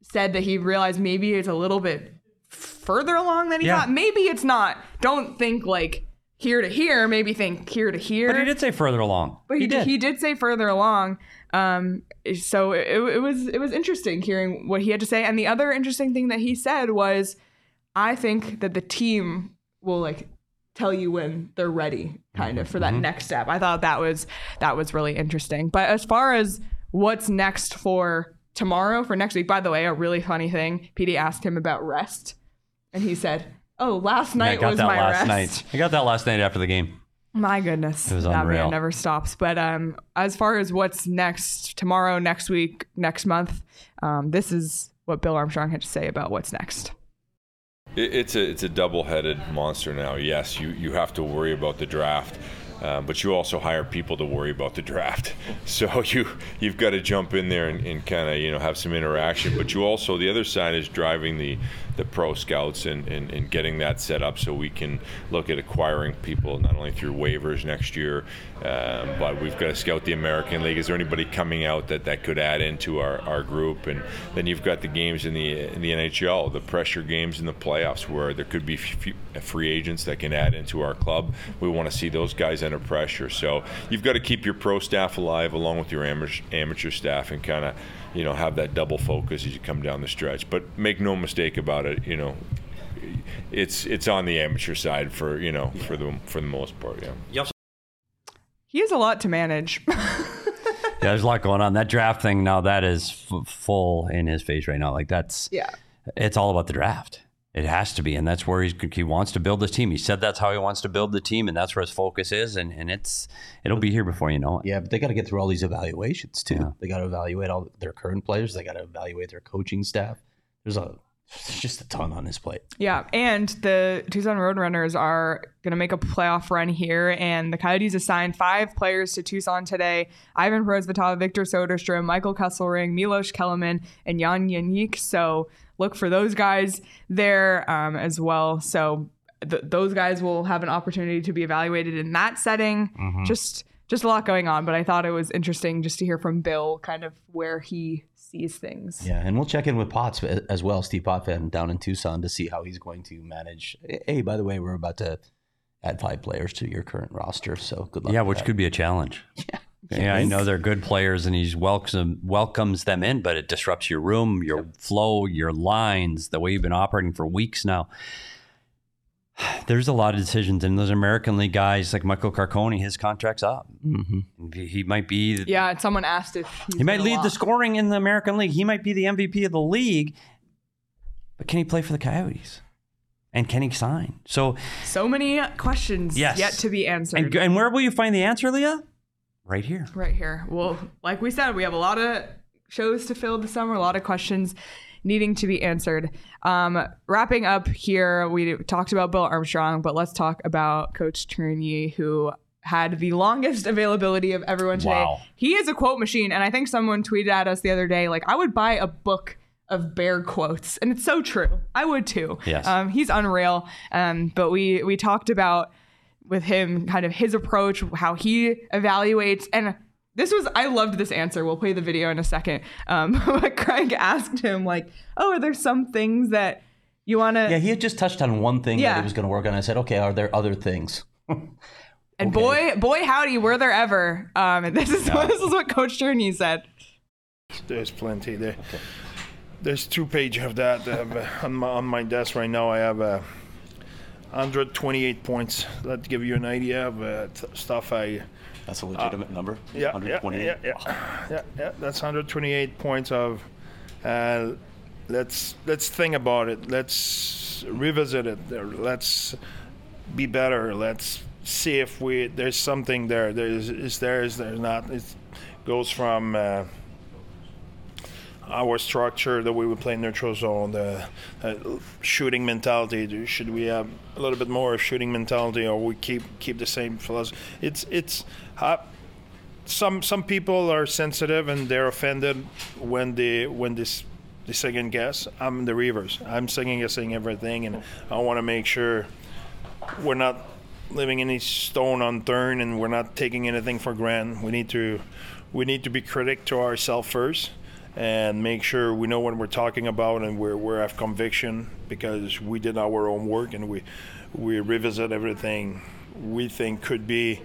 said that he realized maybe it's a little bit further along than he Yeah. thought. Maybe it's not. Don't think like here to here. Maybe think here to here. But he did say further along. But he, did. He did say further along. Um, so it, it was it was interesting hearing what he had to say. And the other interesting thing that he said was, I think that the team will like tell you when they're ready, kind of for that next step. I thought that was that was really interesting. But as far as what's next for tomorrow for next week, by the way, a really funny thing. Petey asked him about rest, and he said, "Oh, last I night got was that my last rest." night. I got that last night after the game. My goodness, It was that unreal. man never stops. But um, as far as what's next tomorrow, next week, next month, um, this is what Bill Armstrong had to say about what's next. It- It's a it's a double-headed monster now. Yes, you you have to worry about the draft, uh, but you also hire people to worry about the draft. *laughs* So you you've got to jump in there and, and kind of you know have some interaction. But you also the other side is driving the the pro scouts and, and, and getting that set up so we can look at acquiring people not only through waivers next year, um, but we've got to scout the American League. Is there anybody coming out that, that could add into our, our group? And then you've got the games in the in the NHL, the pressure games in the playoffs, where there could be f- free agents that can add into our club. We want to see those guys under pressure. So you've got to keep your pro staff alive along with your amateur, amateur staff and kind of you know have that double focus as you come down the stretch. But make no mistake about it, you know. It's it's on the amateur side for you know for the for the most part, yeah. He has a lot to manage. *laughs* Yeah, there's a lot going on. That draft thing now that is f- full in his face right now. Like that's yeah. it's all about the draft. It has to be, and that's where he's he wants to build this team. He said that's how he wants to build the team, and that's where his focus is. And and it's it'll be here before you know it. Yeah, but they got to get through all these evaluations too. Yeah. They got to evaluate all their current players. They got to evaluate their coaching staff. There's a there's just a ton on his plate. Yeah, and the Tucson Roadrunners are going to make a playoff run here, and the Coyotes assigned five players to Tucson today: Ivan Prosvetov, Victor Soderstrom, Michael Kesselring, Milos Kelemen, and Jan Jenik. So look for those guys there um, as well. So th- those guys will have an opportunity to be evaluated in that setting. Just just a lot going on, but I thought it was interesting just to hear from Bill kind of where he sees sees things. Yeah, and we'll check in with Potts as well, Steve Potvin down in Tucson to see how he's going to manage. Hey, by the way, we're about to add five players to your current roster, so good luck. Yeah, which that. could be a challenge. *laughs* Yeah. Yeah, I know they're good players and he's welcome welcomes them in, but it disrupts your room, your flow, your lines, the way you've been operating for weeks now. *sighs* There's a lot of decisions, and those American League guys like Michael Carcone, his contract's up. Mm-hmm. He he might be Yeah, someone asked if he's he might gonna lead the scoring in the American League. He might be the MVP of the league, but can he play for the Coyotes? And can he sign? So, So many questions Yes. yet to be answered. and, and where will you find the answer, Leah? Right here. right here. Well, like we said, we have a lot of shows to fill this summer, a lot of questions needing to be answered. Um, wrapping up here, we talked about Bill Armstrong, but let's talk about Coach Tourigny, who had the longest *laughs* availability of everyone today. Wow. He is a quote machine, and I think someone tweeted at us the other day, like, I would buy a book of bear quotes, and it's so true. I would too. Yes. Um, he's unreal. Um, but we we talked about with him kind of his approach, how he evaluates, and this was I loved this answer. We'll play the video in a second. Um, *laughs* but Craig asked him like, "Oh, are there some things that you want to?" Yeah, he had just touched on one thing that Yeah. he was going to work on. I said, okay, are there other things? *laughs* and boy, boy, howdy, were there ever? Um, and *laughs* this is this is what Coach Tourigny said. There's plenty there. There's two pages of that have, uh, on my on my desk right now. I have uh, 128 points. That give you an idea of uh, t- stuff I. That's a legitimate number. Yeah, yeah, 128. yeah, yeah, yeah, yeah. That's 128 points of. Uh, let's let's think about it. Let's revisit it. Let's be better. Let's see if we there's something there. There's is there is there not. It goes from. Uh, our structure, the way we play neutral zone, the uh, shooting mentality. Should we have a little bit more of shooting mentality, or we keep keep the same philosophy? It's it's uh, some some people are sensitive and they're offended when they when this they second guess. I'm the reverse. I'm second guessing everything, and I want to make sure we're not leaving any stone unturned and we're not taking anything for granted. We need to we need to be critic to ourselves first and make sure we know what we're talking about and we're we have conviction because we did our own work and we we revisit everything we think could be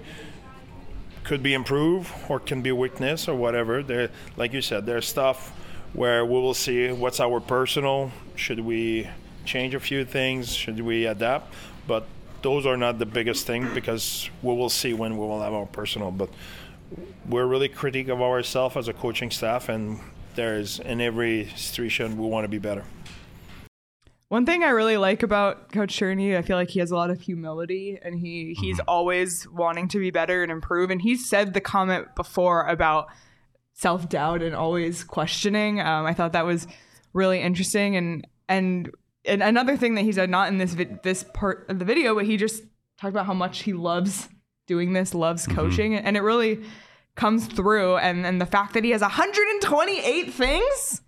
could be improved or can be weakness or whatever. There, like you said, there's stuff where we will see what's our personal. Should we change a few things? Should we adapt? But those are not the biggest thing because we will see when we will have our personal. But we're really critic of ourselves as a coaching staff, and there's in every situation we want to be better. One thing I really like about Coach Tourigny, I feel like he has a lot of humility and he he's always wanting to be better and improve. And he said the comment before about self doubt and always questioning. Um, I thought that was really interesting. And and and another thing that he said, not in this vi- this part of the video, but he just talked about how much he loves doing this, loves coaching, and it really comes through. And and the fact that he has 128 things.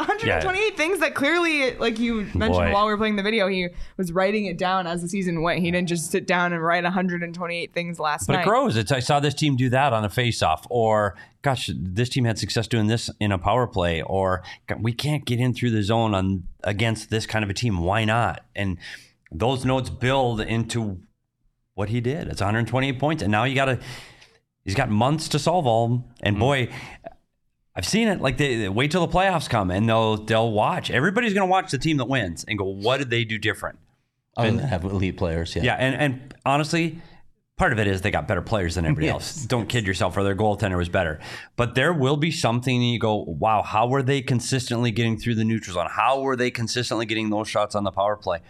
128 things that clearly, like you mentioned Boy. while we were playing the video, he was writing it down as the season went. He didn't just sit down and write 128 things last But night. But it grows. It's I saw this team do that on a face-off, or gosh, this team had success doing this in a power play, or we can't get in through the zone on against this kind of a team. Why not? And those notes build into what he did. It's 128 points, and now you got to. He's got months to solve all. And mm-hmm. boy, I've seen it. Like they, they wait till the playoffs come, and they'll they'll watch. Everybody's going to watch the team that wins and go, what did they do different? Other than have elite players, yeah. Yeah, and and honestly, part of it is they got better players than everybody *laughs* else. Don't kid yourself, or their goaltender was better. But there will be something you go, wow, how were they consistently getting through the neutral zone? How were they consistently getting those shots on the power play?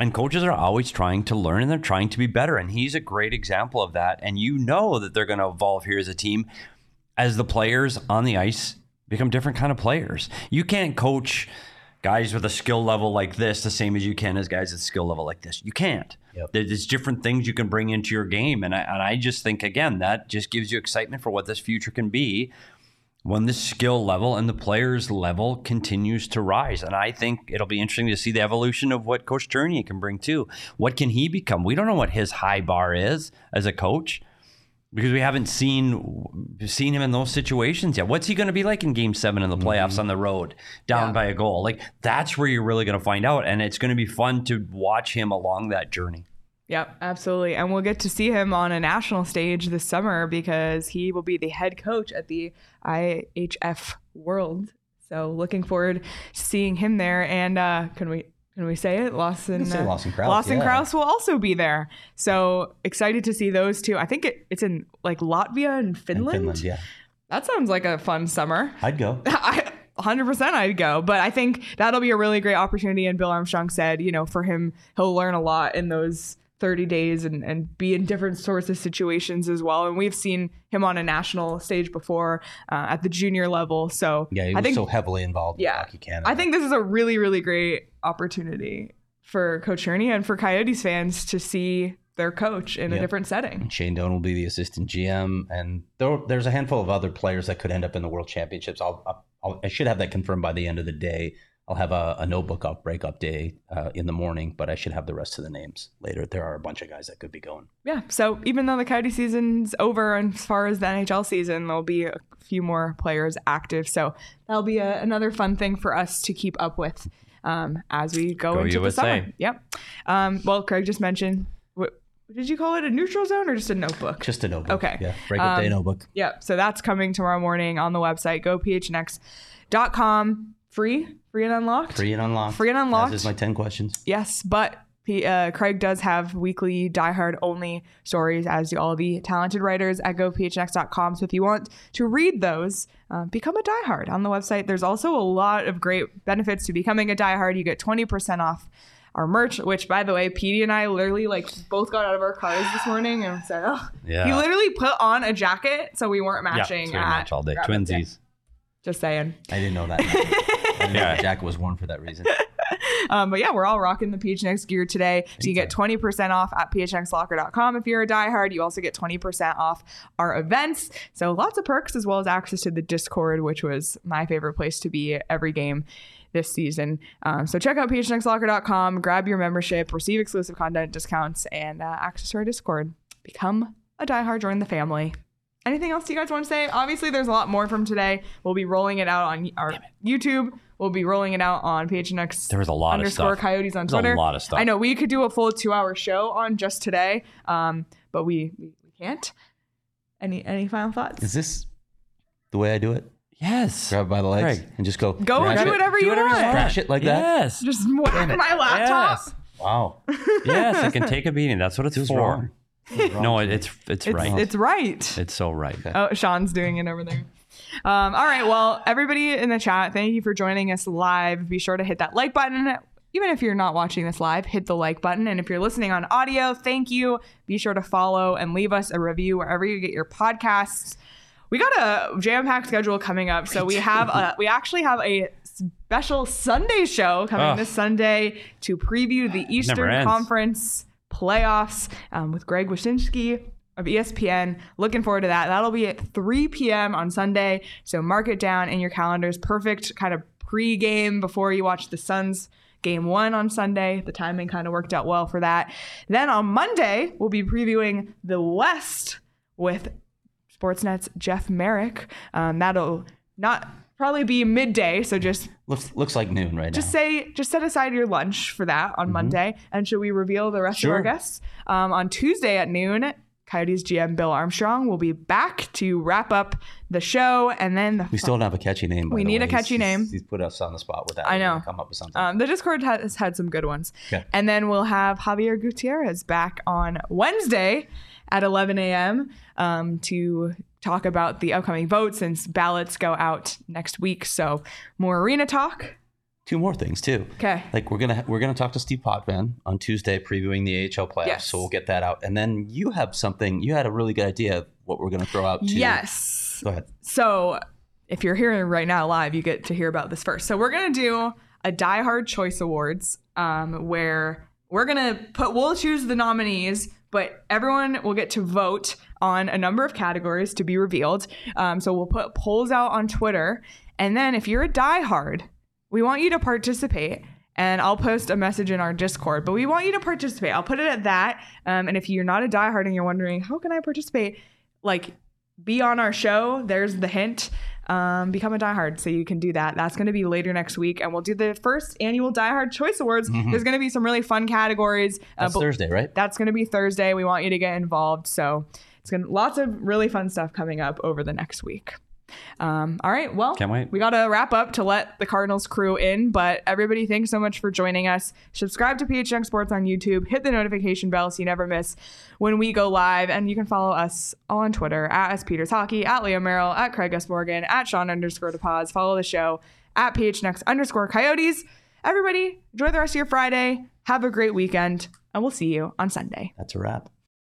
And coaches are always trying to learn and they're trying to be better. And he's a great example of that. And you know that they're going to evolve here as a team as the players on the ice become different kind of players. You can't coach guys with a skill level like this the same as you can as guys at skill level like this. You can't. Yep. There's different things you can bring into your game, and I, and I just think again that just gives you excitement for what this future can be when the skill level and the players level continues to rise. And I think it'll be interesting to see the evolution of what Coach Tourigny can bring too. What can he become? We don't know what his high bar is as a coach. Because we haven't seen seen him in those situations yet. What's he going to be like in Game Seven in the playoffs on the road, down Yeah. by a goal? Like that's where you're really going to find out, and it's going to be fun to watch him along that journey. Yep, absolutely. And we'll get to see him on a national stage this summer because he will be the head coach at the IIHF World. So looking forward to seeing him there. And uh, can we can we say it? Lawson, say uh, Lawson Crouse, Lawson yeah. Will also be there. So excited to see those two. I think it, it's in like Latvia and In Finland. Finland, yeah. That sounds like a fun summer. I'd go. *laughs* I 100% I'd go, but I think that'll be a really great opportunity. And Bill Armstrong said, you know, for him, he'll learn a lot in those 30 days and, and be in different sorts of situations as well. And we've seen him on a national stage before uh, at the junior level. So Yeah, he I think, so heavily involved Yeah. in Hockey Canada. I think this is a really, really great opportunity for Coach Tourigny and for Coyotes fans to see their coach in a different setting. Shane Doan will be the assistant GM, and there, there's a handful of other players that could end up in the World Championships. I'll, I'll I should have that confirmed by the end of the day. I'll have a, a notebook up breakup day uh, in the morning, but I should have the rest of the names later. There are a bunch of guys that could be going. yeah, so even though the Coyote season's over, and as far as the NHL season, there'll be a few more players active. So that'll be a, another fun thing for us to keep up with um, as we go, Go into USA. the summer. Yep. Um, well, Craig just mentioned. What, did you call it a neutral zone or just a notebook? Just a notebook. Okay. Yeah. Breakup day Um, notebook. Yep. So that's coming tomorrow morning on the website. GoPHNX.com. Free, free and unlocked. Free and unlocked. Free and unlocked. This is my 10 questions. Yes, but he, uh, Craig does have weekly diehard only stories, as do all the talented writers at gophnx.com. So if you want to read those, uh, become a diehard on the website. There's also a lot of great benefits to becoming a diehard. You get 20% off our merch, which by the way, Petey and I literally like both got out of our cars this morning and said, *laughs* oh, Yeah. he literally put on a jacket so we weren't matching. so we at match all day. Grab It Day. Twinsies. Just saying. I didn't know that. *laughs* I didn't know Yeah. the jacket was worn for that reason. *laughs* *laughs* Um, but yeah, we're all rocking the PHNX gear today. So you get 20% off at phnxlocker.com if you're a diehard. You also get 20% off our events. So lots of perks as well as access to the Discord, which was my favorite place to be every game this season. Um, so check out phnxlocker.com, grab your membership, receive exclusive content discounts, and uh, access to our Discord. Become a diehard, join the family. Anything else you guys want to say? Obviously, there's a lot more from today. We'll be rolling it out on our YouTube. We'll be rolling it out on PHNX There was a lot of underscore stuff. coyotes on There's a lot of stuff. I know we could do a full two hour show on just today, um, but we, we we can't. Any any final thoughts? Is this the way I do it? Yes. Grab by the legs Craig. and just go. Go crash do it? whatever you whatever you want. want. Crash it like that? Yes. Just *laughs* whack my laptop. Yes. Wow. yes, it can *laughs* take a beating. That's what it's Feels for. wrong. Feels wrong No, it, it's it's It's right. it's right. It's so right. *laughs* Oh, Sean's doing it over there. Um, all right. Well, everybody in the chat, thank you for joining us live. Be sure to hit that like button. Even if you're not watching this live, hit the like button. And if you're listening on audio, thank you. Be sure to follow and leave us a review wherever you get your podcasts. We got a jam-packed schedule coming up, so we have a, we actually have a special Sunday show coming Ugh. this Sunday to preview the Eastern ends. Conference playoffs um, with Greg Wyszynski of ESPN. Looking forward to that. That'll be at 3 p.m. on Sunday. So mark it down in your calendars. Perfect kind of pre-game before you watch the Suns game one on Sunday. The timing kind of worked out well for that. Then on Monday, we'll be previewing the West with Sportsnet's Jeff Marek. Um, that'll not probably be midday. So just Looks looks like noon right just now. say just set aside your lunch for that on Monday and should we reveal the rest of our guests um, on tuesday at noon coyotes gm bill armstrong will be back to wrap up the show and then the, we still don't have a catchy name. We need a catchy He's- name. He's, he's put us on the spot with that. I know. Come up with something. um, the discord has had some good ones Okay. and then we'll have javier gutierrez back on wednesday at 11 a.m um, to talk about the upcoming vote since ballots go out next week so more arena talk Two more things too. okay Like we're gonna we're gonna talk to Steve Potvin on Tuesday previewing the AHL playoffs, Yes. so we'll get that out. And then you have something. You had a really good idea of what we're gonna throw out. To, yes Go ahead. So if you're hearing right now live, you get to hear about this first. So we're gonna do a Die Hard Choice Awards, um, where we're gonna put we'll choose the nominees, but everyone will get to vote on a number of categories to be revealed. Um, so we'll put polls out on Twitter, and then if you're a Die Hard, we want you to participate. And I'll post a message in our Discord, but we want you to participate. I'll put it at that. Um, and if you're not a diehard and you're wondering, how can I participate? like be on our show. There's the hint. Um, become a diehard so you can do that. That's going to be later next week, and we'll do the first annual diehard choice awards. There's going to be some really fun categories. Mm-hmm. That's Thursday, right? that's going to be Thursday. We want you to get involved. So it's going to lots of really fun stuff coming up over the next week. Um, all right. Well, Can't wait. we got to wrap up to let the Cardinals crew in, but everybody, thanks so much for joining us. Subscribe to PH Young Sports on YouTube. Hit the notification bell so you never miss when we go live. And you can follow us all on Twitter at S Peters Hockey, at Leo Merrill, at Craig S. Morgan, at Sean underscore DePaz. Follow the show at PHNX underscore Coyotes. Everybody, enjoy the rest of your Friday. Have a great weekend, and we'll see you on Sunday. That's a wrap.